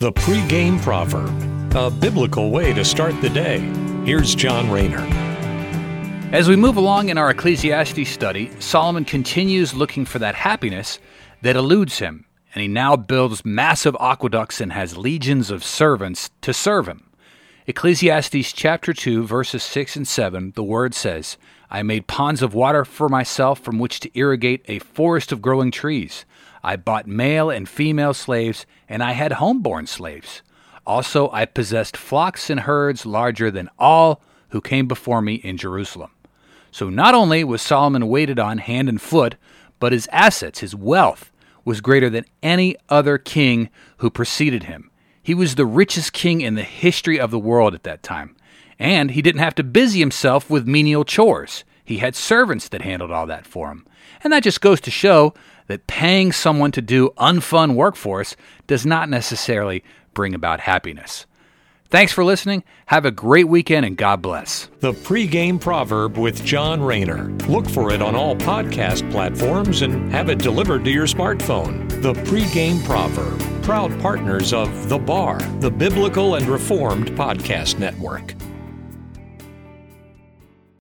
The pregame proverb, a biblical way to start the day. Here's John Rayner. As we move along in our Ecclesiastes study, Solomon continues looking for that happiness that eludes him, and he now builds massive aqueducts and has legions of servants to serve him. Ecclesiastes chapter 2, verses 6 and 7, the word says, I made ponds of water for myself from which to irrigate a forest of growing trees. I bought male and female slaves, and I had homeborn slaves. Also, I possessed flocks and herds larger than all who came before me in Jerusalem. So, not only was Solomon waited on hand and foot, but his assets, his wealth, was greater than any other king who preceded him. He was the richest king in the history of the world at that time. And he didn't have to busy himself with menial chores. He had servants that handled all that for him. And that just goes to show that paying someone to do unfun work for us does not necessarily bring about happiness. Thanks for listening. Have a great weekend and God bless. The pregame proverb with John Rayner. Look for it on all podcast platforms and have it delivered to your smartphone. The pregame proverb, proud partners of The Bar, the Biblical and Reformed Podcast Network.